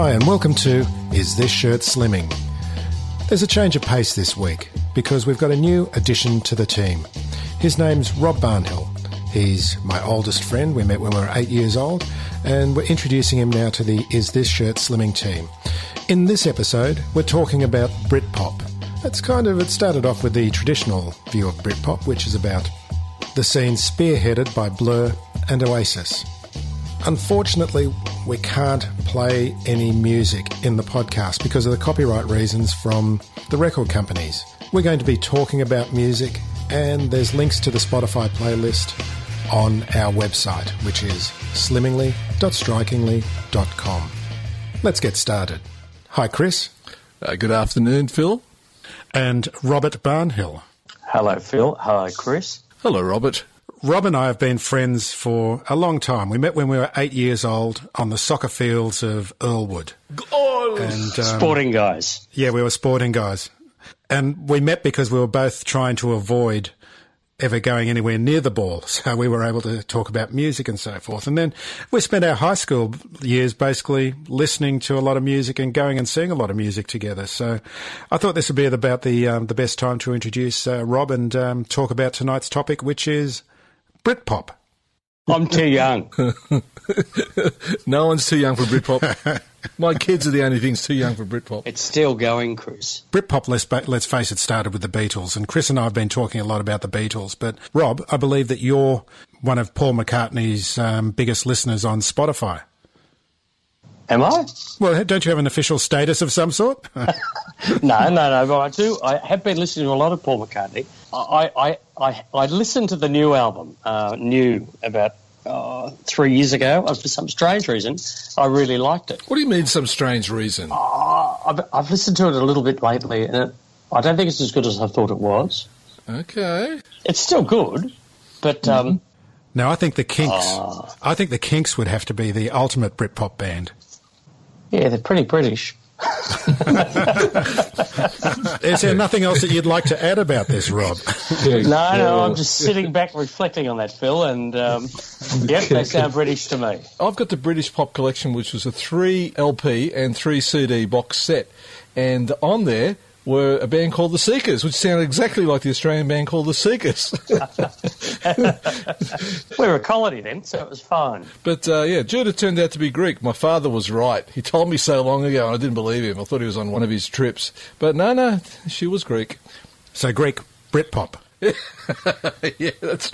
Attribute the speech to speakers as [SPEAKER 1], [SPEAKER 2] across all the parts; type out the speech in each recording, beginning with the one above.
[SPEAKER 1] Hi, and welcome to Is This Shirt Slimming? There's a change of pace this week because we've got a new addition to the team. His name's Rob Barnhill. He's my oldest friend. We met when we were eight years old, and we're introducing him now to the Is This Shirt Slimming team. In this episode, we're talking about Britpop. It's kind of, it started off with the traditional view of Britpop, which is about the scene spearheaded by Blur and Oasis. Unfortunately, we can't play any music in the podcast because of the copyright reasons from the record companies. We're going to be talking about music, and there's links to the Spotify playlist on our website, which is slimmingly.strikingly.com. Let's get started. Hi, Chris.
[SPEAKER 2] Uh, good afternoon, Phil.
[SPEAKER 1] And Robert Barnhill.
[SPEAKER 3] Hello, Phil. Hi, Chris.
[SPEAKER 2] Hello, Robert.
[SPEAKER 1] Rob and I have been friends for a long time. We met when we were eight years old on the soccer fields of Earlwood. And, um,
[SPEAKER 3] Sporting guys.
[SPEAKER 1] Yeah, we were sporting guys. And we met because we were both trying to avoid ever going anywhere near the ball. So we were able to talk about music and so forth. And then we spent our high school years basically listening to a lot of music and going and seeing a lot of music together. So I thought this would be about the, um, the best time to introduce uh, Rob and um, talk about tonight's topic, which is Britpop.
[SPEAKER 3] I'm too young.
[SPEAKER 2] No one's too young for Britpop. My kids are the only things too young for Britpop.
[SPEAKER 3] It's still going, Chris.
[SPEAKER 1] Britpop, let's, let's face it, started with the Beatles. And Chris and I have been talking a lot about the Beatles. But Rob, I believe that you're one of Paul McCartney's um, biggest listeners on Spotify.
[SPEAKER 3] Am I?
[SPEAKER 1] Well, don't you have an official status of some sort?
[SPEAKER 3] No, no, no. But I do. I have been listening to a lot of Paul McCartney. I, I, I, I listened to the new album, uh, new about uh, three years ago. Uh, For some strange reason, I really liked it.
[SPEAKER 2] What do you mean, some strange reason?
[SPEAKER 3] Uh, I've, I've listened to it a little bit lately, and it, I don't think it's as good as I thought it was.
[SPEAKER 2] Okay.
[SPEAKER 3] It's still good, but um,
[SPEAKER 1] now, I think the Kinks, I think the Kinks would have to be the ultimate Britpop band.
[SPEAKER 3] Yeah, they're pretty British.
[SPEAKER 1] Is there nothing else that you'd like to add about this, Rob?
[SPEAKER 3] No, no, I'm just sitting back reflecting on that, Phil, and um, yep, they sound British to me.
[SPEAKER 2] I've got the British Pop Collection, which was a three LP and three CD box set. And on there were a band called The Seekers, which sounded exactly like the Australian band called The Seekers.
[SPEAKER 3] We were a colony then, so it was fine.
[SPEAKER 2] but uh, yeah, Judah turned out to be Greek. My father was right. He told me so long ago, and I didn't believe him. I thought he was on one of his trips. But no, no, she was Greek.
[SPEAKER 1] So, Greek Britpop.
[SPEAKER 2] yeah, that's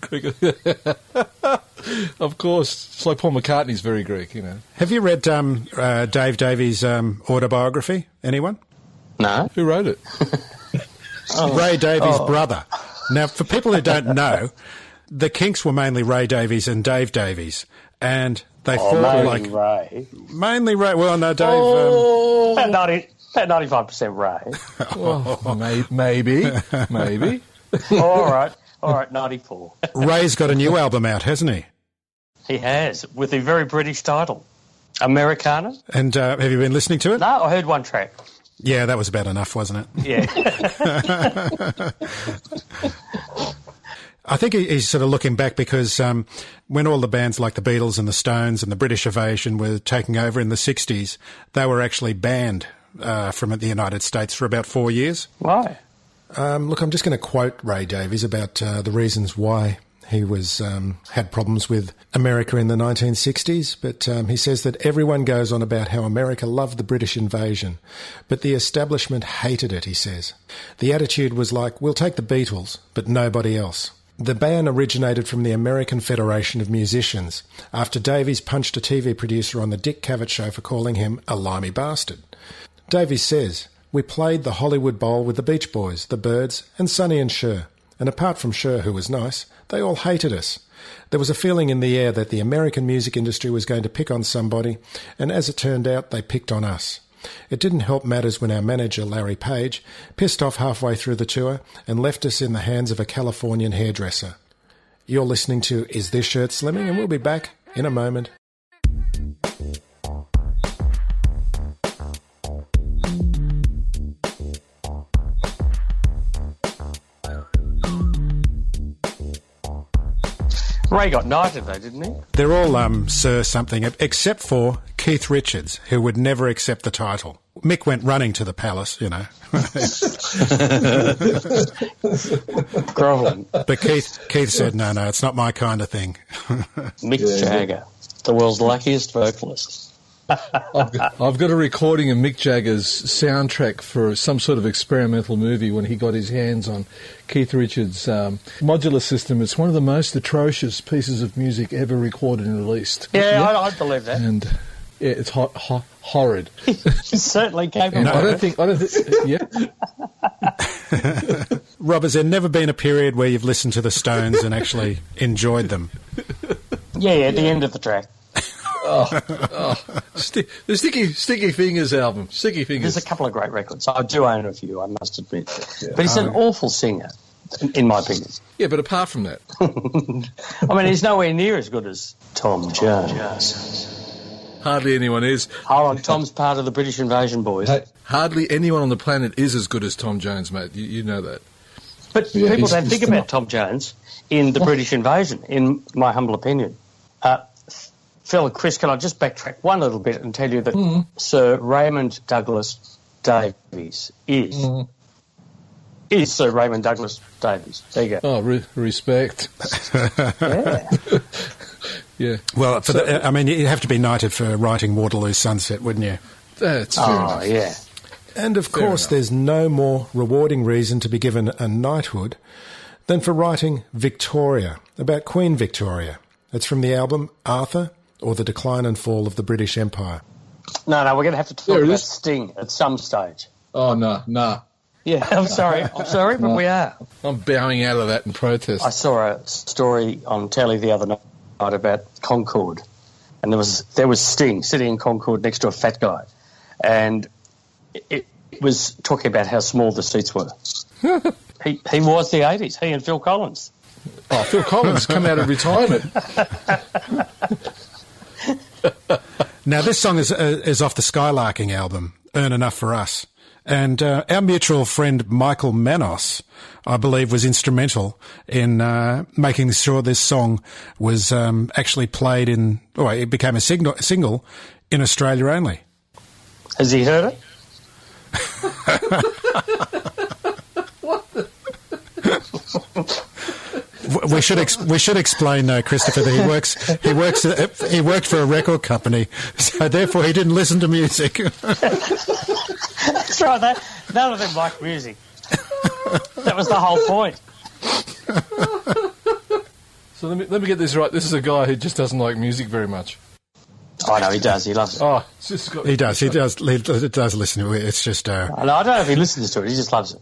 [SPEAKER 2] Greek of course. It's like Paul McCartney's very Greek, you know.
[SPEAKER 1] Have you read um, uh, Dave Davies' um, autobiography? Anyone?
[SPEAKER 3] No,
[SPEAKER 2] Who wrote it?
[SPEAKER 1] Ray Davies' brother. Now, for people who don't know, the Kinks were mainly Ray Davies and Dave Davies, and they
[SPEAKER 3] oh,
[SPEAKER 1] fought
[SPEAKER 3] maybe
[SPEAKER 1] like
[SPEAKER 3] Ray.
[SPEAKER 1] mainly Ray. Well, no, Dave.
[SPEAKER 2] Oh.
[SPEAKER 3] About ninety, about ninety-five percent Ray.
[SPEAKER 2] Well, may, maybe, maybe.
[SPEAKER 3] all right, all right, ninety-four.
[SPEAKER 1] Um, Ray's got a new album out, hasn't he?
[SPEAKER 3] He has with a very British title, Americana.
[SPEAKER 1] And uh, have you been listening to it?
[SPEAKER 3] No, I heard one track.
[SPEAKER 1] Yeah, that was about enough, wasn't it?
[SPEAKER 3] Yeah,
[SPEAKER 1] I think he's sort of looking back because um, when all the bands like the Beatles and the Stones and the British Invasion were taking over in the 60s, they were actually banned uh, from the United States for about four years.
[SPEAKER 3] why?
[SPEAKER 1] Um, look, I'm just going to quote Ray Davies about uh, the reasons why he was um, had problems with America in the 1960s. But um, he says that everyone goes on about how America loved the British invasion, but the establishment hated it. He says the attitude was like, "We'll take the Beatles, but nobody else." The ban originated from the American Federation of Musicians after Davies punched a TV producer on the Dick Cavett show for calling him a limey bastard. Davies says, We played the Hollywood Bowl with the Beach Boys, the Byrds, and Sonny and Cher. And apart from Cher, who was nice, they all hated us. There was a feeling in the air that the American music industry was going to pick on somebody, and as it turned out, they picked on us. It didn't help matters when our manager, Larry Page, pissed off halfway through the tour and left us in the hands of a Californian hairdresser. You're listening to Is This Shirt Slimming? And we'll be back in a moment.
[SPEAKER 3] Ray got knighted though, didn't he?
[SPEAKER 1] They're all um, Sir something, except for Keith Richards, who would never accept the title. Mick went running to the palace, you know.
[SPEAKER 3] Groveling.
[SPEAKER 1] but Keith, Keith said, no, no, it's not my kind of thing.
[SPEAKER 3] Mick Jagger, the world's luckiest vocalist.
[SPEAKER 2] I've got, I've got a recording of Mick Jagger's soundtrack for some sort of experimental movie when he got his hands on Keith Richards' um, modular system. It's one of the most atrocious pieces of music ever recorded and released.
[SPEAKER 3] Yeah, I, I believe that.
[SPEAKER 2] And yeah, it's ho- ho- horrid.
[SPEAKER 3] He's certainly capable.
[SPEAKER 2] And I don't think. I don't think. Yeah.
[SPEAKER 1] Rob, has there never been a period where you've listened to the Stones and actually enjoyed them?
[SPEAKER 3] Yeah, yeah, at the end of the track.
[SPEAKER 2] Sti- the sticky sticky fingers album. Sticky fingers.
[SPEAKER 3] There's a couple of great records. I do own a few, I must admit. But he's an awful singer, in- my opinion.
[SPEAKER 2] yeah, but apart from that,
[SPEAKER 3] I mean, he's nowhere near as good as Tom Jones.
[SPEAKER 2] hardly anyone is.
[SPEAKER 3] Hold on, Tom's part of the British Invasion Boys.
[SPEAKER 2] Hardly anyone on the planet is as good as Tom Jones, mate. You, you know that.
[SPEAKER 3] But
[SPEAKER 4] Yeah,
[SPEAKER 3] people don't think about Tom Jones in the British Invasion, in my humble opinion. Uh, Phil, Chris, can I just backtrack one little bit and tell you that
[SPEAKER 4] Mm-hmm.
[SPEAKER 3] Sir Raymond Douglas Davies is
[SPEAKER 4] Mm-hmm.
[SPEAKER 3] is Sir Raymond Douglas Davies. There you go.
[SPEAKER 2] Oh, re- respect.
[SPEAKER 3] Yeah.
[SPEAKER 2] Yeah,
[SPEAKER 1] Well, for the, I mean, you'd have to be knighted for writing Waterloo Sunset, wouldn't you?
[SPEAKER 2] that's fair
[SPEAKER 3] oh,
[SPEAKER 2] enough.
[SPEAKER 3] yeah.
[SPEAKER 1] And of
[SPEAKER 2] Fair
[SPEAKER 1] course,
[SPEAKER 2] enough.
[SPEAKER 1] there's no more rewarding reason to be given a knighthood than for writing Victoria, about Queen Victoria. It's from the album Arthur or The Decline and Fall of the British Empire.
[SPEAKER 3] No, no, we're going to have to talk
[SPEAKER 4] There
[SPEAKER 3] about
[SPEAKER 4] is.
[SPEAKER 3] Sting at some stage.
[SPEAKER 4] Oh no, no.
[SPEAKER 3] Yeah, I'm sorry. I'm sorry, but we are.
[SPEAKER 2] I'm bowing out of that in protest.
[SPEAKER 3] I saw a story on telly the other night about Concorde, and there was there was Sting sitting in Concorde next to a fat guy, and it, it was talking about how small the seats were. he he was the '80s. He and Phil Collins.
[SPEAKER 2] Oh, Phil Collins come out of retirement.
[SPEAKER 1] Now, this song is, uh, is off the Skylarking album, Earn Enough for Us. And uh, our mutual friend Michael Manos, I believe, was instrumental in uh, making sure this song was um, actually played in, or it became a single, single in Australia only.
[SPEAKER 3] Has he heard it?
[SPEAKER 1] W- We should ex- we should explain, uh, Christopher, that he works he works he worked for a record company, so therefore he didn't listen to music.
[SPEAKER 3] That's right. That, none of them like music. that was the whole point.
[SPEAKER 2] So let me let me get this right. This is a guy who just doesn't like music very much.
[SPEAKER 3] I know he does. He loves it.
[SPEAKER 2] Oh, it's just got,
[SPEAKER 1] he does he does he does listen to it. It's just uh,
[SPEAKER 3] I. I don't know if he listens to it. He just loves it.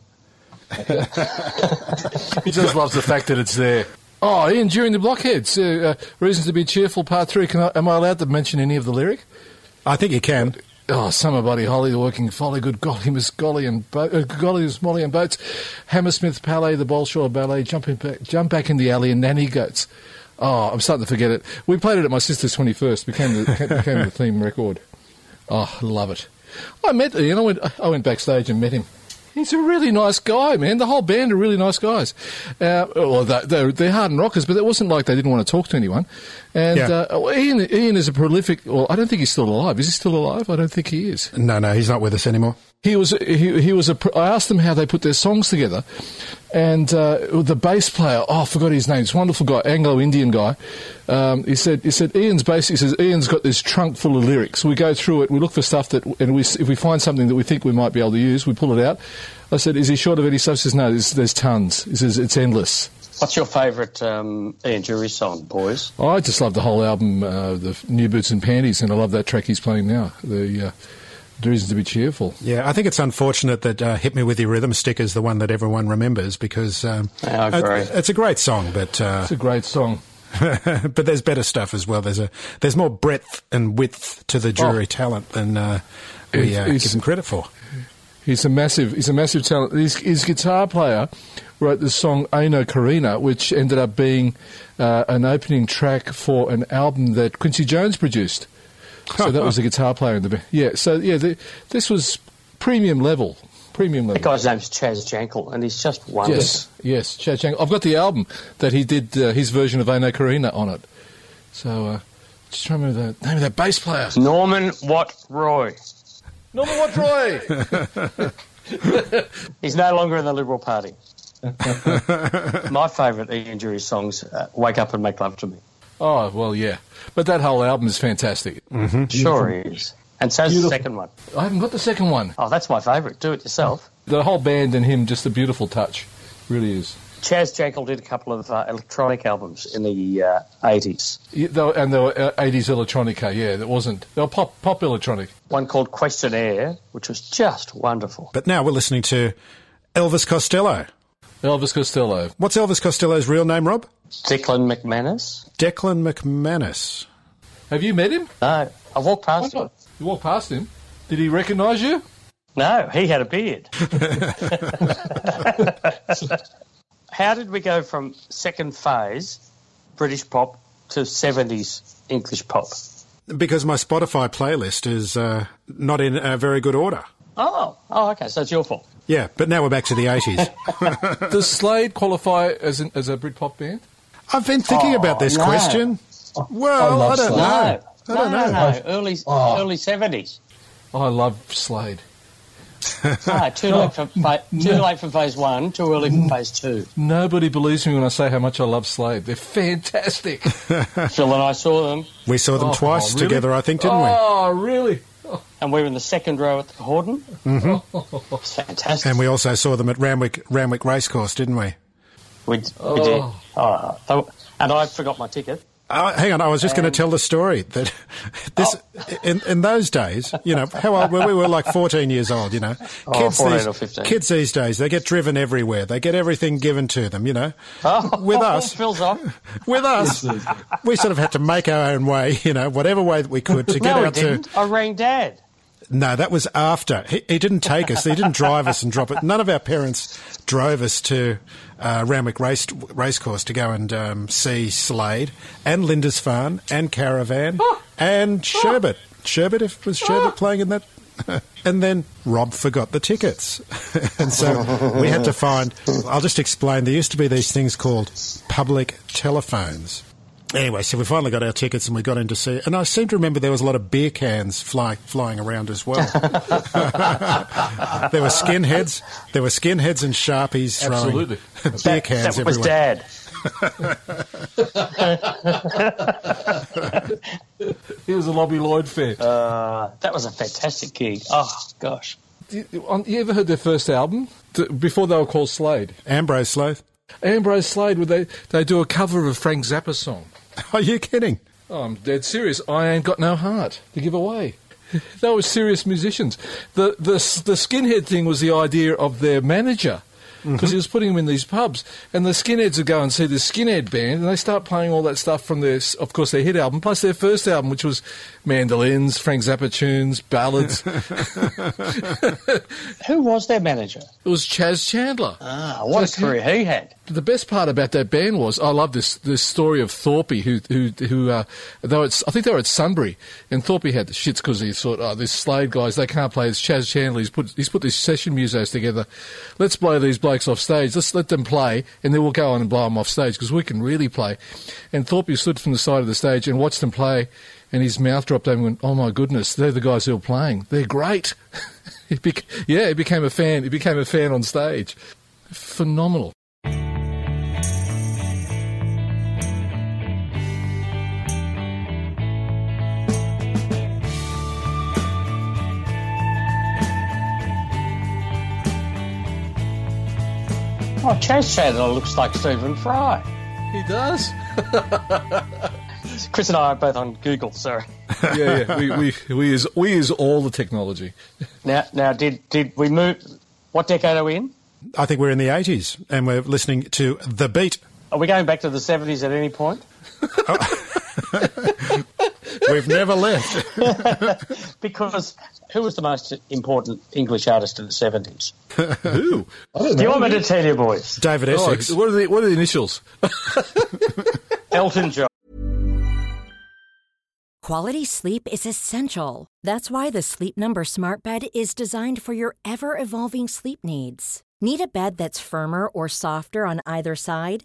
[SPEAKER 2] He just loves the fact that it's there. Oh, Ian, during the blockheads, uh, uh, reasons to be cheerful. Part three. Can I, am I allowed to mention any of the lyric?
[SPEAKER 1] I think you can.
[SPEAKER 2] Oh, summer buddy, Holly, the working folly, good golly, Miss Golly and Bo- uh, Golly, Miss Molly and boats, Hammersmith Palais, the Bolshoi Ballet, jumping back, jump back in the alley, and nanny goats. Oh, I'm starting to forget it. We played it at my sister's 21st. Became the became the theme record. Oh, love it. I met Ian. I went I went backstage and met him. He's a really nice guy, man. The whole band are really nice guys. Uh, well, they- they're, they're hard and rockers, but it wasn't like they didn't want to talk to anyone. And
[SPEAKER 1] Yeah.
[SPEAKER 2] uh, Ian, Ian is a prolific. Well, I don't think he's still alive. Is he still alive? I don't think he is.
[SPEAKER 1] No, no, he's not with us anymore.
[SPEAKER 2] He was. He, he was a. I asked them how they put their songs together, and uh, the bass player. Oh, I forgot his name. This wonderful guy, Anglo-Indian guy. Um, he said. He said Ian's bass. He says Ian's got this trunk full of lyrics. We go through it. We look for stuff that, and we, if we find something that we think we might be able to use, we pull it out. I said, "Is he short of any stuff?" He says, "No, there's, there's tons." He says, "It's endless."
[SPEAKER 3] What's your favourite um, Ian Dury song, boys?
[SPEAKER 2] I just love the whole album, uh, the New Boots and Panties, and I love that track he's playing now. The uh, reason to be cheerful.
[SPEAKER 1] Yeah, I think it's unfortunate that uh, "Hit Me with Your Rhythm Stick" is the one that everyone remembers because um,
[SPEAKER 3] Yeah, I agree.
[SPEAKER 1] it- it's a great song, but uh,
[SPEAKER 2] It's a great song.
[SPEAKER 1] but there's better stuff as well. There's a there's more breadth and width to the Dury
[SPEAKER 2] Oh.
[SPEAKER 1] talent than uh, we uh,
[SPEAKER 2] It's-
[SPEAKER 1] give him credit for.
[SPEAKER 2] He's a massive. He's a massive talent. His, his guitar player wrote the song "Ai No Corrida," which ended up being uh, an opening track for an album that Quincy Jones produced. So that was the guitar player in the band. Yeah. So yeah, the, this was premium level. Premium level.
[SPEAKER 3] The guy's name's Chaz Jankel, and he's just wonderful.
[SPEAKER 2] Yes. Yes. Chaz Jankel. I've got the album that he did uh, his version of "Ai No Corrida" on it. So uh, just trying to remember the name of that bass player.
[SPEAKER 3] Norman Watt Roy.
[SPEAKER 2] Norman Watt Roy.
[SPEAKER 3] He's no longer in the Liberal Party. My favourite Ian Dury songs, uh, "Wake Up and Make Love to Me."
[SPEAKER 2] Oh well, yeah. But that whole album is fantastic.
[SPEAKER 3] Mm-hmm. Sure is. And so's the second one.
[SPEAKER 2] I haven't got the second one.
[SPEAKER 3] Oh, that's my favourite. Do it yourself.
[SPEAKER 2] The whole band and him, just a beautiful touch. Really is.
[SPEAKER 3] Chaz Jankel did a couple of uh, electronic albums in the uh, 80s.
[SPEAKER 2] Yeah, they were- and they were uh, 80s electronica, yeah, that wasn't. They were pop, pop electronic.
[SPEAKER 3] One called Questionnaire, which was just wonderful.
[SPEAKER 1] But now we're listening to Elvis Costello.
[SPEAKER 2] Elvis Costello.
[SPEAKER 1] What's Elvis Costello's real name, Rob?
[SPEAKER 3] Declan McManus.
[SPEAKER 1] Declan McManus.
[SPEAKER 2] Have you met him?
[SPEAKER 3] No, I walked past him.
[SPEAKER 2] You walked past him. Did he recognise you?
[SPEAKER 3] No, he had a beard. How did we go from second phase British pop to 70s English pop?
[SPEAKER 1] Because my Spotify playlist is uh, not in a very good order.
[SPEAKER 3] Oh, oh, okay, so it's your fault.
[SPEAKER 1] Yeah, but now we're back to the 80s.
[SPEAKER 2] Does Slade qualify as, an, as a Britpop band?
[SPEAKER 1] I've been thinking about this oh,
[SPEAKER 3] no.
[SPEAKER 1] question. Well, I,
[SPEAKER 4] love
[SPEAKER 1] don't
[SPEAKER 4] Slade.
[SPEAKER 1] know.
[SPEAKER 3] No,
[SPEAKER 1] I
[SPEAKER 3] no,
[SPEAKER 1] don't
[SPEAKER 3] no,
[SPEAKER 1] know.
[SPEAKER 3] no, early,
[SPEAKER 4] Oh.
[SPEAKER 3] early 70s.
[SPEAKER 2] Oh, I love Slade.
[SPEAKER 3] No, ah, too late for too late for phase one, too early for phase two.
[SPEAKER 2] Nobody believes me when I say how much I love Slade. They're fantastic.
[SPEAKER 3] Phil and I saw them,
[SPEAKER 1] We saw them
[SPEAKER 2] Oh,
[SPEAKER 1] twice oh,
[SPEAKER 2] really?
[SPEAKER 1] together, I think, didn't we?
[SPEAKER 2] Oh, really?
[SPEAKER 3] and we were in the second row at the Hordern. Mm-hmm. Fantastic.
[SPEAKER 1] we? And we also saw them at Randwick, Randwick Racecourse, didn't we?
[SPEAKER 3] We, we did. Oh, and I forgot my ticket.
[SPEAKER 1] Oh, hang on, I was just going to
[SPEAKER 3] um,
[SPEAKER 1] tell the story that this oh. in, in those days, you know, how old were we? We were like 14 years old, you know.
[SPEAKER 3] Oh, 14
[SPEAKER 1] these,
[SPEAKER 3] or 15.
[SPEAKER 1] kids these days, they get driven everywhere. They get everything given to them, you know.
[SPEAKER 3] Oh,
[SPEAKER 1] With us,
[SPEAKER 3] Phil's off.
[SPEAKER 1] with us, we sort of had to make our own way, you know, whatever way that we could to get
[SPEAKER 3] No, he
[SPEAKER 1] out to.
[SPEAKER 3] didn't. I rang Dad.
[SPEAKER 1] No, that was after. He, he didn't take us. He didn't drive us and drop it. None of our parents drove us to uh, Randwick Race Racecourse to go and um, see Slade and Lindisfarne and Caravan and Sherbet. Sherbet, if was Sherbet playing in that. and then Rob forgot the tickets. and so we had to find. I'll just explain. There used to be these things called public telephones. Anyway, so we finally got our tickets and we got in to see it. And I seem to remember there was a lot of beer cans fly, flying around as well. there were skinheads. There were skinheads and sharpies throwing
[SPEAKER 2] Absolutely.
[SPEAKER 1] beer cans
[SPEAKER 3] that was
[SPEAKER 1] everywhere.
[SPEAKER 3] Dad.
[SPEAKER 2] He was a Lobby Loyde fan.
[SPEAKER 3] Uh, that was a fantastic gig. Oh, gosh.
[SPEAKER 2] you, you ever heard their first album? Before they were called Slade.
[SPEAKER 1] Ambrose Slade.
[SPEAKER 2] Ambrose Slade, would they, they do a cover of a Frank Zappa song.
[SPEAKER 1] Are you kidding?
[SPEAKER 2] Oh, I'm dead serious. I ain't got no heart to give away. They were serious musicians. The, the, the skinhead thing was the idea of their manager. Because he was putting them in these pubs, and the skinheads would go and see the skinhead band, and they start playing all that stuff from their, of course, their hit album, plus their first album, which was mandolins, Frank Zappa tunes, ballads.
[SPEAKER 3] Who was their manager?
[SPEAKER 2] it was Chas Chandler.
[SPEAKER 3] Ah, what
[SPEAKER 2] Just
[SPEAKER 3] a career he had.
[SPEAKER 2] The best part about that band was I love this this story of Thorpe who who who uh, they I think they were at Sunbury and Thorpe had the shits because he thought oh this Slade guys they can't play it's Chas Chandler he's put he's put these session musos together. Let's blow these blokes off stage let's let them play and then we'll go on and blow them off stage because we can really play. And Thorpe stood from the side of the stage and watched them play and his mouth dropped open and went oh my goodness they're the guys who are playing. They're great. Yeah he became a fan he became a fan on stage. Phenomenal.
[SPEAKER 3] Oh, Chas Chandler looks like Stephen Fry.
[SPEAKER 2] He does.
[SPEAKER 3] Chris and I are both on Google, sorry.
[SPEAKER 2] yeah, yeah. We, we, we, use, we use all the technology.
[SPEAKER 3] Now, now, did did we move? What decade are we in?
[SPEAKER 1] I think we're in the 80s and we're listening to The Beat.
[SPEAKER 3] Are we going back to the seventies at any point?
[SPEAKER 1] We've never left.
[SPEAKER 3] Because who was the most important English artist in the seventies?
[SPEAKER 2] Who?
[SPEAKER 3] Do you want me to tell you, boys?
[SPEAKER 1] David
[SPEAKER 2] Oh,
[SPEAKER 1] Essex.
[SPEAKER 2] what, are the, what are the initials?
[SPEAKER 3] Elton John.
[SPEAKER 4] Quality sleep is essential. That's why the Sleep Number Smart Bed is designed for your ever evolving sleep needs. Need a bed that's firmer or softer on either side?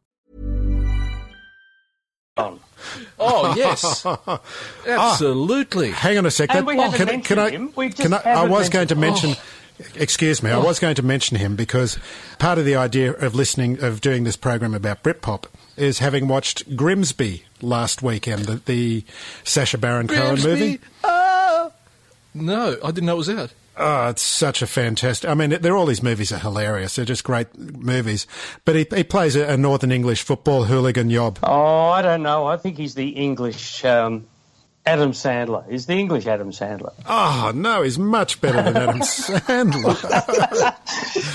[SPEAKER 2] Oh, yes. Absolutely.
[SPEAKER 1] Hang on a second.
[SPEAKER 3] And we haven't
[SPEAKER 1] can,
[SPEAKER 3] mentioned
[SPEAKER 1] can I,
[SPEAKER 3] him. We just
[SPEAKER 1] can I, I
[SPEAKER 3] haven't
[SPEAKER 1] was going to
[SPEAKER 3] mentioned-
[SPEAKER 1] mention. Excuse me, I was going to mention him because part of the idea of listening, of doing this program about Britpop is having watched Grimsby last weekend, the, the Sacha Baron Cohen movie.
[SPEAKER 2] Ah! No, I didn't know it was out.
[SPEAKER 1] Oh, it's such a fantastic. I mean, they're all these movies are hilarious. They're just great movies. But he, he plays a, a Northern English football hooligan yob.
[SPEAKER 3] Oh, I don't know. I think he's the English um, Adam Sandler. He's the English Adam Sandler.
[SPEAKER 1] Oh no, he's much better than Adam Sandler.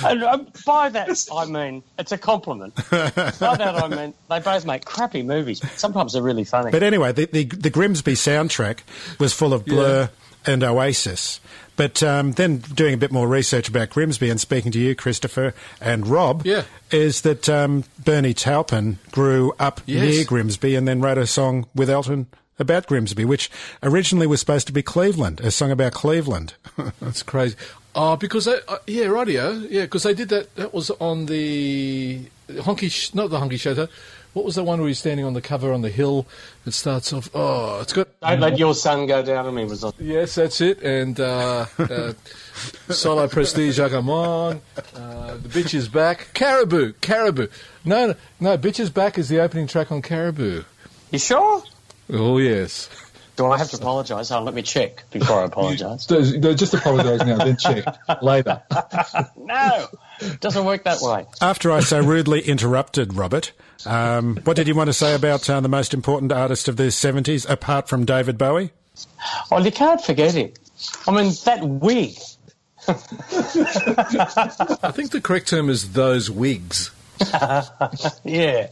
[SPEAKER 3] And uh, by that, I mean, it's a compliment. by that, I mean, they both make crappy movies, but sometimes they're really funny.
[SPEAKER 1] But anyway, the, the, the Grimsby soundtrack was full of Blur and Oasis. But um, then doing a bit more research about Grimsby and speaking to you, Christopher, and Rob,
[SPEAKER 2] Yeah.
[SPEAKER 1] is that um, Bernie Taupin grew up
[SPEAKER 2] Yes.
[SPEAKER 1] near Grimsby and then wrote a song with Elton about Grimsby, which originally was supposed to be Cleveland, a song about Cleveland.
[SPEAKER 2] That's crazy. Oh, because they, uh, yeah, radio, yeah, because they did that. That was on the honky, sh- not the honky show. What was the one where he's standing on the cover on the hill? It starts off. Oh, it's got.
[SPEAKER 3] Don't let your sun go down on me. Was on.
[SPEAKER 2] Yes, that's it. And uh, uh, solo prestige, I come on. Uh, the bitch is back. Caribou, Caribou. No, no, no, bitch is back is the opening track on Caribou.
[SPEAKER 3] You sure?
[SPEAKER 2] Oh yes.
[SPEAKER 3] Do I have to apologise? Oh, let me check before I apologise.
[SPEAKER 2] Just apologise now, then check later.
[SPEAKER 3] no, it doesn't work that way.
[SPEAKER 1] After I so rudely interrupted Robert, um, what did you want to say about uh, the most important artist of the 70s, apart from David Bowie?
[SPEAKER 3] Well, you can't forget him. I mean, that wig.
[SPEAKER 2] I think the correct term is those wigs.
[SPEAKER 3] Yeah.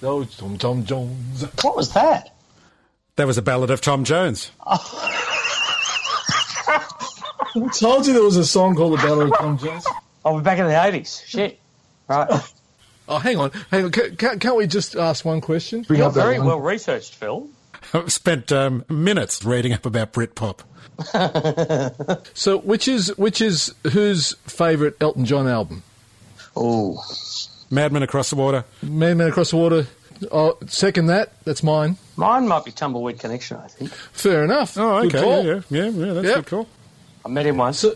[SPEAKER 2] Those Tom Tom Jones.
[SPEAKER 3] What was that?
[SPEAKER 1] That was a ballad of Tom Jones.
[SPEAKER 2] I told you there was a song called The Ballad of Tom Jones.
[SPEAKER 3] Oh, we're back in the 80s. Shit. Right.
[SPEAKER 2] Oh, hang on, hang on. Ca- ca- Can't we just ask one question?
[SPEAKER 3] You're very well researched, Phil.
[SPEAKER 1] I've spent um, minutes reading up about Britpop.
[SPEAKER 2] So, which is which is whose favourite Elton John album?
[SPEAKER 3] Oh.
[SPEAKER 1] Madman Across the Water.
[SPEAKER 2] Man, Man Across the Water. Oh, second that. That's mine.
[SPEAKER 3] Mine might be Tumbleweed Connection, I think.
[SPEAKER 2] Fair enough.
[SPEAKER 1] Oh,
[SPEAKER 2] Good
[SPEAKER 1] okay.
[SPEAKER 2] call.
[SPEAKER 1] Yeah, yeah, yeah, yeah, that's
[SPEAKER 2] Yeah.
[SPEAKER 1] good call.
[SPEAKER 3] I met him once.
[SPEAKER 2] So,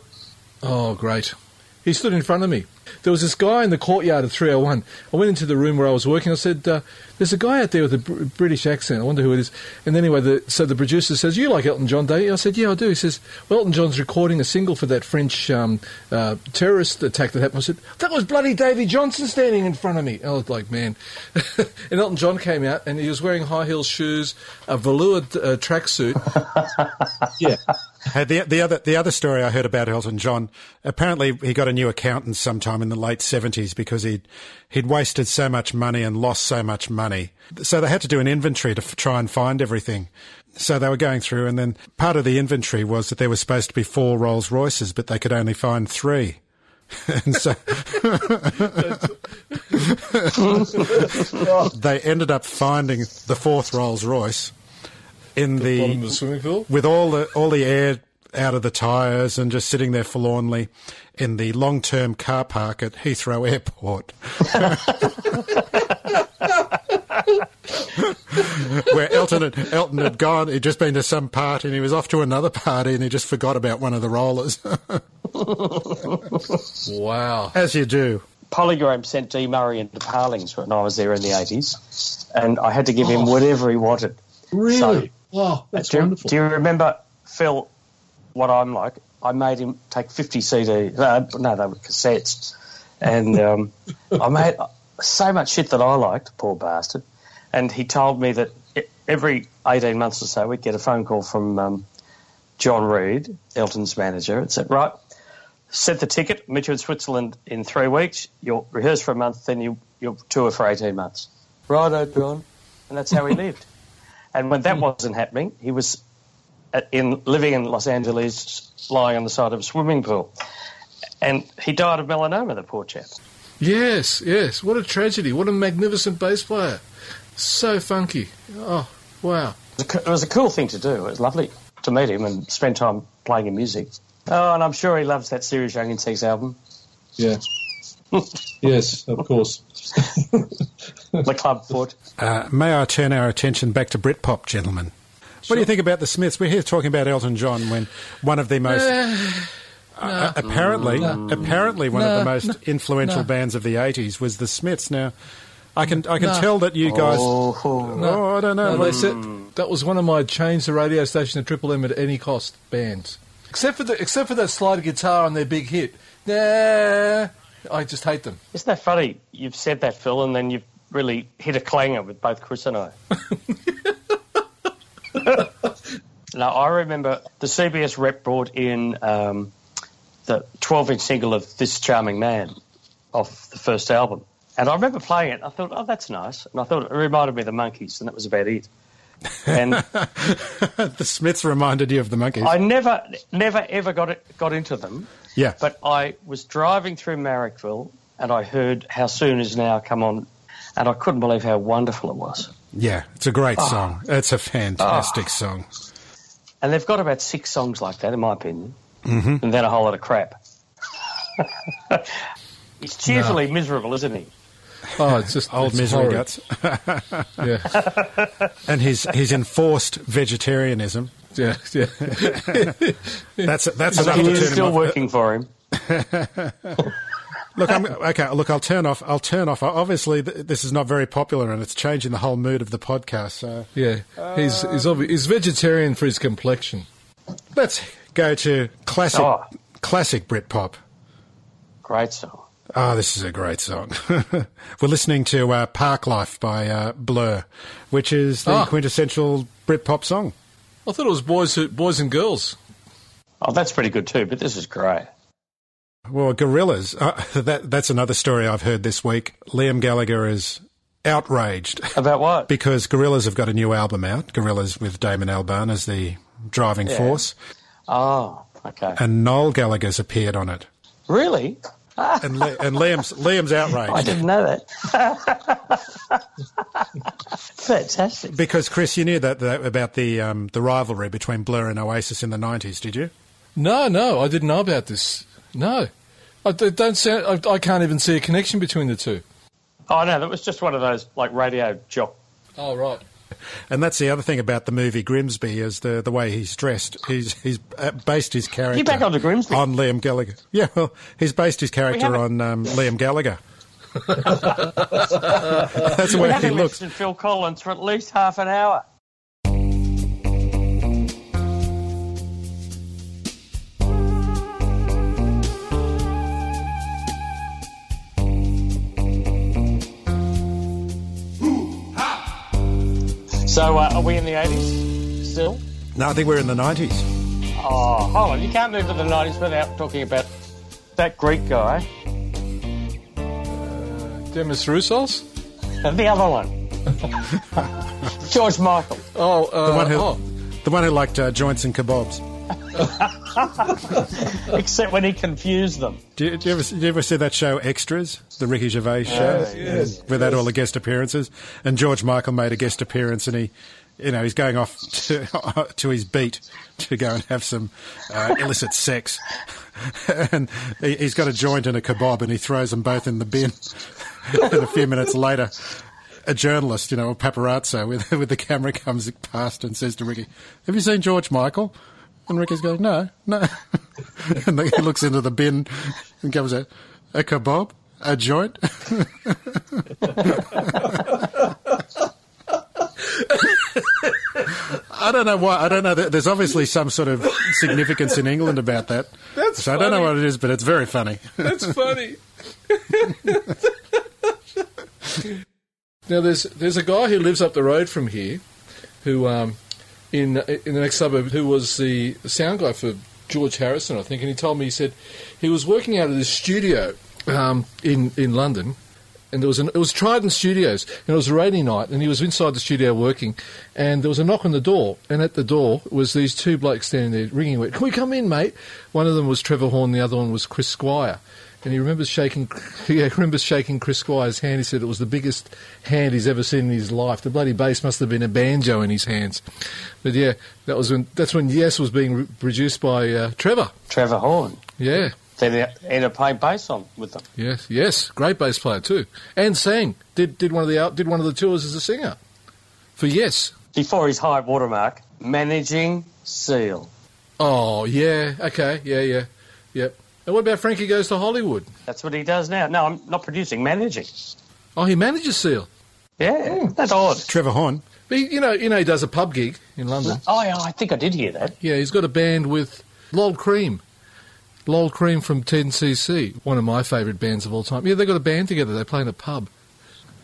[SPEAKER 2] oh, great. He stood in front of me. There was this guy in the courtyard of 301. I went into the room where I was working. I said, uh, "There's a guy out there with a br- British accent. I wonder who it is." And anyway, the, so the producer says, "You like Elton John, don't you?" I said, "Yeah, I do." He says, "Well, Elton John's recording a single for that French um, uh, terrorist attack that happened." I said, "That was bloody Davey Johnstone standing in front of me." I was like, "Man!" and Elton John came out, and he was wearing high heel shoes, a velour uh, tracksuit. yeah.
[SPEAKER 1] Hey, the, the other the other story I heard about Elton John, apparently he got a new accountant sometime in the late seventies because he'd he'd wasted so much money and lost so much money. So they had to do an inventory to f- try and find everything. So they were going through, and then part of the inventory was that there was supposed to be four Rolls Royces, but they could only find three. and so they ended up finding the fourth Rolls Royce in the,
[SPEAKER 2] Bottom of the swimming pool.
[SPEAKER 1] with all the all the air out of the tyres and just sitting there forlornly in the long term car park at Heathrow Airport. Where Elton had, Elton had gone. He'd just been to some party, and he was off to another party, and he just forgot about one of the rollers.
[SPEAKER 2] Wow.
[SPEAKER 1] As you do.
[SPEAKER 3] Polygram sent Dee Murray into Parlings when I was there in the 80s, and I had to give him whatever he wanted.
[SPEAKER 5] Really?
[SPEAKER 3] So-
[SPEAKER 5] oh, that's
[SPEAKER 3] do, you-
[SPEAKER 5] wonderful.
[SPEAKER 3] do you remember, Phil, what I'm like? I made him take 50 CDs. Uh, no, they were cassettes. And um, I made so much shit that I liked, poor bastard. And he told me that every 18 months or so we'd get a phone call from um, John Reid, Elton's manager, and said, right, set the ticket, meet you in Switzerland in three weeks, you'll rehearse for a month, then you, you'll tour for 18 months. Righto, John. And that's how he lived. And when that hmm. wasn't happening, he was uh, in living in Los Angeles, lying on the side of a swimming pool. And he died of melanoma, the poor chap.
[SPEAKER 2] Yes, yes. What a tragedy. What a magnificent bass player. So funky. Oh, wow.
[SPEAKER 3] It was a it was a cool thing to do. It was lovely to meet him and spend time playing his music. Oh, and I'm sure he loves that Serious Young Insects album,
[SPEAKER 5] Yeah. yes, of course.
[SPEAKER 3] The Club Foot.
[SPEAKER 1] Uh, may I turn our attention back to Britpop, gentlemen? What do you think about the Smiths? We're here talking about Elton John when one of the most uh, apparently apparently one of the
[SPEAKER 2] No.
[SPEAKER 1] most influential
[SPEAKER 2] No.
[SPEAKER 1] bands of the '80s was the Smiths. Now, I can I can
[SPEAKER 2] No.
[SPEAKER 1] tell that you guys. Oh, I don't know.
[SPEAKER 2] No, they said that was one of my change the radio station to Triple M at any cost bands. Except for the except for that slide guitar on their big hit. Nah, I just hate them.
[SPEAKER 3] Isn't that funny? You've said that, Phil, and then you've really hit a clanger with both Chris and I. now, I remember the CBS rep brought in um, the 12 inch single of This Charming Man off the first album. And I remember playing it. I thought, oh, that's nice. And I thought it reminded me of the Monkees, and that was about it. And
[SPEAKER 1] the Smiths reminded you of the Monkees.
[SPEAKER 3] I never, never, ever got it, got into them.
[SPEAKER 1] Yeah,
[SPEAKER 3] But I was driving through Marrickville and I heard How Soon Is Now come on, and I couldn't believe how wonderful it was.
[SPEAKER 1] yeah, it's a great
[SPEAKER 3] Ah.
[SPEAKER 1] song. It's a fantastic song.
[SPEAKER 3] And they've got about six songs like that, in my opinion, mm-hmm. and then a whole lot of crap. He's cheerfully miserable, isn't he?
[SPEAKER 2] Oh, it's just
[SPEAKER 1] Old
[SPEAKER 2] it's
[SPEAKER 1] misery
[SPEAKER 2] horrid.
[SPEAKER 1] guts,
[SPEAKER 2] Yeah,
[SPEAKER 1] and his his enforced vegetarianism.
[SPEAKER 2] yeah, yeah.
[SPEAKER 1] That's that's
[SPEAKER 3] So
[SPEAKER 1] enough
[SPEAKER 3] he
[SPEAKER 1] to
[SPEAKER 3] is
[SPEAKER 1] turn him
[SPEAKER 3] still
[SPEAKER 1] off.
[SPEAKER 3] working for him.
[SPEAKER 1] Look, I'm, okay. Look, I'll turn off. I'll turn off. Obviously, th- this is not very popular, and it's changing the whole mood of the podcast. So
[SPEAKER 2] yeah. He's he's, obvi- he's vegetarian for his complexion.
[SPEAKER 1] let's go to classic
[SPEAKER 3] Oh.
[SPEAKER 1] classic Britpop.
[SPEAKER 3] Great song.
[SPEAKER 1] Oh, this is a great song. We're listening to uh, Park Life by uh, Blur, which is the
[SPEAKER 2] Ah.
[SPEAKER 1] quintessential Britpop song.
[SPEAKER 2] I thought it was boys who, boys and girls.
[SPEAKER 3] Oh, that's pretty good too, but this is great.
[SPEAKER 1] Well, Gorillaz. Uh, that that's another story I've heard this week. Liam Gallagher is outraged
[SPEAKER 3] About what?
[SPEAKER 1] because Gorillaz have got a new album out. Gorillaz with Damon Albarn as the driving force,
[SPEAKER 3] Oh, okay.
[SPEAKER 1] and Noel Gallagher's appeared on it.
[SPEAKER 3] Really?
[SPEAKER 1] And, Li- and Liam's Liam's
[SPEAKER 3] I didn't know that. Fantastic.
[SPEAKER 1] because Chris, you knew that, that about the um, the rivalry between Blur and Oasis in the nineties, did you?
[SPEAKER 2] No, no, I didn't know about this. No, I d- don't sound. I, I can't even see a connection between the two.
[SPEAKER 3] Oh no, that was just one of those like radio jock.
[SPEAKER 2] Oh right.
[SPEAKER 1] And that's the other thing about the movie Grimsby is the the way he's dressed. He's he's uh, based his character.
[SPEAKER 3] You back onto Grimsby?
[SPEAKER 1] on Liam Gallagher. Yeah, well, he's based his character on um, Liam Gallagher. that's the way he looks.
[SPEAKER 3] Phil Collins for at least half an hour. So, uh, are we in the 80s still?
[SPEAKER 1] No, I think we're in the nineties.
[SPEAKER 3] Oh, hold on. You can't move to the 90s without talking about that Greek guy
[SPEAKER 2] Demis Roussos.
[SPEAKER 3] and the other one. George Michael.
[SPEAKER 2] Oh, uh,
[SPEAKER 1] The one who,
[SPEAKER 2] oh.
[SPEAKER 1] the one who liked uh, joints and kebabs.
[SPEAKER 3] Except when he confused them.
[SPEAKER 1] Do you, do you ever do you ever see that show Extras, the Ricky Gervais show,
[SPEAKER 2] yes,
[SPEAKER 1] where they had all the guest appearances? And George Michael made a guest appearance, and he, you know, he's going off to, to his beat to go and have some uh, illicit sex, and he, he's got a joint and a kebab, and he throws them both in the bin. and a few minutes later, a journalist, you know, a paparazzo with with the camera comes past and says to Ricky, "Have you seen George Michael?" And Ricky's going, "No, no." and he looks into the bin and comes out, "A kebab, a joint." I don't know why. I don't know. There's obviously some sort of significance in England about that.
[SPEAKER 2] That's
[SPEAKER 1] so I don't know what it is, but it's very funny.
[SPEAKER 2] That's funny. now there's there's a guy who lives up the road from here, who um, in in the next suburb, who was the sound guy for George Harrison, I think, and he told me he said he was working out of this studio um, in in London. And there was an, it was Trident Studios, and it was a rainy night, and he was inside the studio working, and there was a knock on the door, and at the door was these two blokes standing there ringing. Can we come in, mate? One of them was Trevor Horn, the other one was Chris Squire, and he remembers shaking. He remembers shaking Chris Squire's hand. He said it was the biggest hand he's ever seen in his life. The bloody bass must have been a banjo in his hands. But yeah, that was when that's when Yes was being re- produced by uh, Trevor.
[SPEAKER 3] Trevor Horn.
[SPEAKER 2] Yeah.
[SPEAKER 3] Then he ended up playing bass on with them.
[SPEAKER 2] Yes, yes, great bass player too, and sang. Did did one of the out did one of the tours as a singer for Yes.
[SPEAKER 3] Before his high watermark, managing Seal.
[SPEAKER 2] Oh yeah, okay, yeah, yeah, yep. And what about Frankie Goes to Hollywood?
[SPEAKER 3] That's what he does now. No, I'm not producing, managing.
[SPEAKER 2] Oh, he manages Seal.
[SPEAKER 3] Yeah, hmm. that's odd.
[SPEAKER 1] Trevor Horn.
[SPEAKER 2] But he, you know, you know, he does a pub gig in London.
[SPEAKER 3] Oh, yeah, I think I did hear that.
[SPEAKER 2] Yeah, he's got a band with Lol Creme. Lol Creme from 10cc, one of my favourite bands of all time. Yeah, they've got a band together. They play in a pub.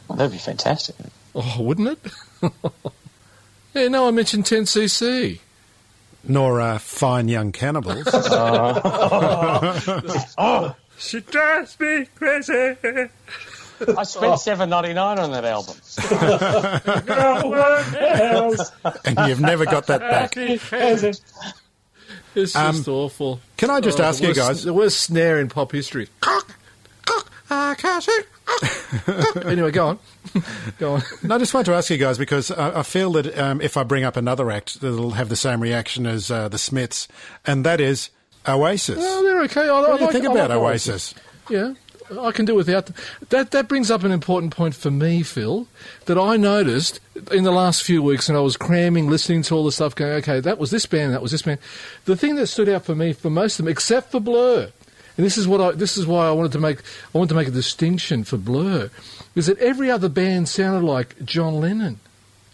[SPEAKER 3] Well, that'd be fantastic.
[SPEAKER 2] Oh, wouldn't it? yeah, no, I mentioned 10cc.
[SPEAKER 1] Nor uh, fine young cannibals.
[SPEAKER 2] Oh, she drives me crazy.
[SPEAKER 3] I spent seven ninety nine on that album.
[SPEAKER 1] and you've never got that back.
[SPEAKER 2] It's just awful.
[SPEAKER 1] Can I just
[SPEAKER 2] Oh,
[SPEAKER 1] ask
[SPEAKER 2] the
[SPEAKER 1] you
[SPEAKER 2] worst-
[SPEAKER 1] guys?
[SPEAKER 2] The worst snare in pop history. anyway, go on. go on.
[SPEAKER 1] No, I just want to ask you guys because I, I feel that um, if I bring up another act, it'll have the same reaction as uh, the Smiths, and that is Oasis.
[SPEAKER 2] Oh, they're okay. I,
[SPEAKER 1] what
[SPEAKER 2] I
[SPEAKER 1] do you
[SPEAKER 2] like-
[SPEAKER 1] think about
[SPEAKER 2] like
[SPEAKER 1] Oasis?
[SPEAKER 2] Yeah, I can do without them. That. That brings up an important point for me, Phil, that I noticed in the last few weeks, and I was cramming, listening to all the stuff, going, okay, that was this band, that was this band. The thing that stood out for me, for most of them, except for Blur, and this is what I, this is why I wanted to make, I wanted to make a distinction for Blur, is that every other band sounded like John Lennon.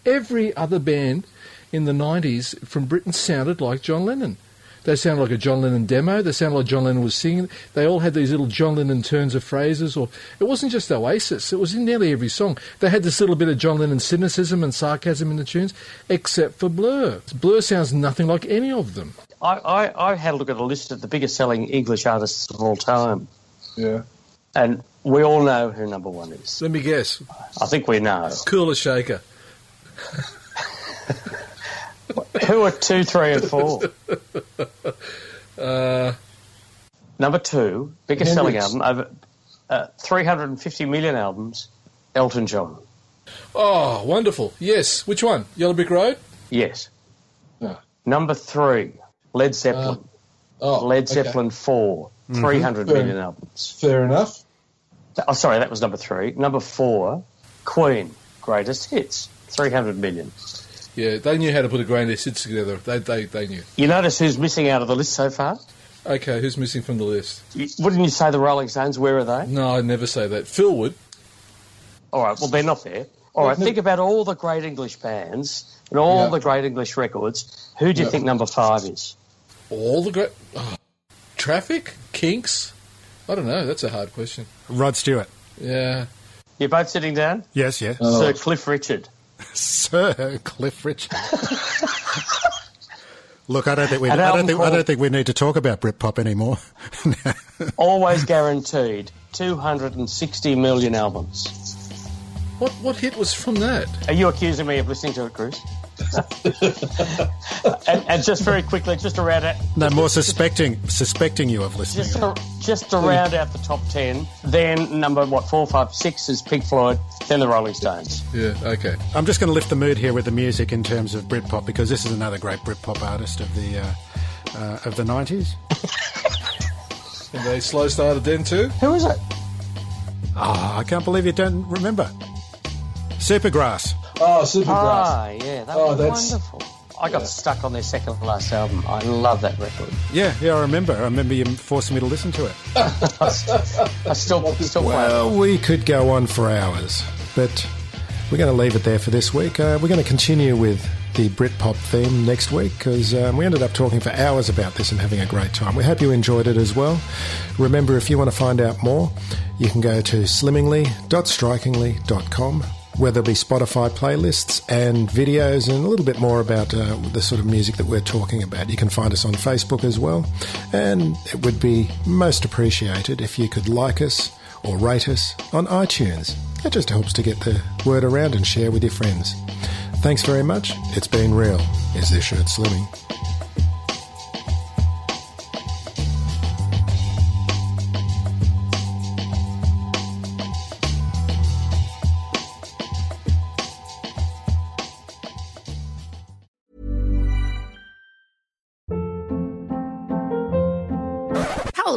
[SPEAKER 2] Every other band in the 90s from Britain sounded like John Lennon. They sounded like a John Lennon demo. They sounded like John Lennon was singing. They all had these little John Lennon turns of phrases. Or it wasn't just Oasis. It was in nearly every song. They had this little bit of John Lennon cynicism and sarcasm in the tunes, except for Blur. Blur sounds nothing like any of them.
[SPEAKER 3] I, I, I had a look at a list of the biggest selling English artists of all time,
[SPEAKER 5] Yeah.
[SPEAKER 3] and we all know who number one is.
[SPEAKER 2] Let me guess.
[SPEAKER 3] I think we know.
[SPEAKER 2] Kula Shaker.
[SPEAKER 3] Who are two, three, and four?
[SPEAKER 2] Uh,
[SPEAKER 3] Number two, biggest selling album, over uh, 350 million albums, Elton John.
[SPEAKER 2] oh, wonderful. Yes. Which one? Yellow Brick Road?
[SPEAKER 3] Yes.
[SPEAKER 5] No.
[SPEAKER 3] Number three, Led Zeppelin.
[SPEAKER 5] Oh,
[SPEAKER 3] Led
[SPEAKER 5] okay.
[SPEAKER 3] Zeppelin 4, 300
[SPEAKER 5] Fair.
[SPEAKER 3] million albums.
[SPEAKER 5] Fair enough.
[SPEAKER 3] Oh, sorry, that was number three. Number four, Queen, greatest hits, 300 million.
[SPEAKER 2] Yeah, they knew how to put a greatest hits together. They, they, they knew.
[SPEAKER 3] You notice who's missing out of the list so far?
[SPEAKER 2] Okay, who's missing from the list?
[SPEAKER 3] You- Wouldn't you say the Rolling Stones? Where are they?
[SPEAKER 2] No, I'd never say that. Phil would.
[SPEAKER 3] All right, well, they're not there. All right, think about all the great English bands and all
[SPEAKER 5] Yeah.
[SPEAKER 3] the great English records. Who do you
[SPEAKER 5] Yeah.
[SPEAKER 3] think number five is?
[SPEAKER 2] All the great. Oh, traffic? Kinks? I don't know. That's a hard question.
[SPEAKER 1] Rod Stewart.
[SPEAKER 2] Yeah.
[SPEAKER 3] You're both sitting down?
[SPEAKER 1] Yes, yes.
[SPEAKER 5] Oh.
[SPEAKER 3] Sir Cliff Richard.
[SPEAKER 1] Sir Cliff Richard. Look, I don't think we. I don't
[SPEAKER 3] album
[SPEAKER 1] think. I don't think we need to talk about Britpop anymore.
[SPEAKER 3] Always guaranteed 260 million albums.
[SPEAKER 2] What what hit was from that?
[SPEAKER 3] Are you accusing me of listening to it, Bruce? and, and just very quickly, just to round out,
[SPEAKER 1] no more suspecting suspecting you of listening.
[SPEAKER 3] just to, just to round out the top ten. Then number what four, five, six is Pink Floyd. Then the Rolling Stones.
[SPEAKER 2] Yeah. Okay.
[SPEAKER 1] I'm just going to lift the mood here with the music in terms of Britpop because this is another great Britpop artist of the uh, uh, of the 90s.
[SPEAKER 2] And they slow started then too.
[SPEAKER 3] Who is it?
[SPEAKER 1] Oh, I can't believe you don't remember.
[SPEAKER 6] Supergrass.
[SPEAKER 2] Oh, Supergrass.
[SPEAKER 3] Ah, yeah, that
[SPEAKER 2] Oh,
[SPEAKER 3] was
[SPEAKER 2] that's-
[SPEAKER 3] wonderful. I got stuck on their second last album. I love that record.
[SPEAKER 6] Yeah, yeah, I remember. I remember you forcing me to listen to it.
[SPEAKER 3] I still, still play it.
[SPEAKER 6] Well, we could go on for hours, but we're going to leave it there for this week. Uh, we're going to continue with the Britpop theme next week because um, we ended up talking for hours about this and having a great time. We hope you enjoyed it as well. Remember, if you want to find out more, you can go to slimmingly.strikingly.com where there'll be Spotify playlists and videos and a little bit more about uh, the sort of music that we're talking about. You can find us on Facebook as well, and it would be most appreciated if you could like us or rate us on iTunes. It just helps to get the word around and share with your friends. Thanks very much. It's been real. Is this shirt slimming?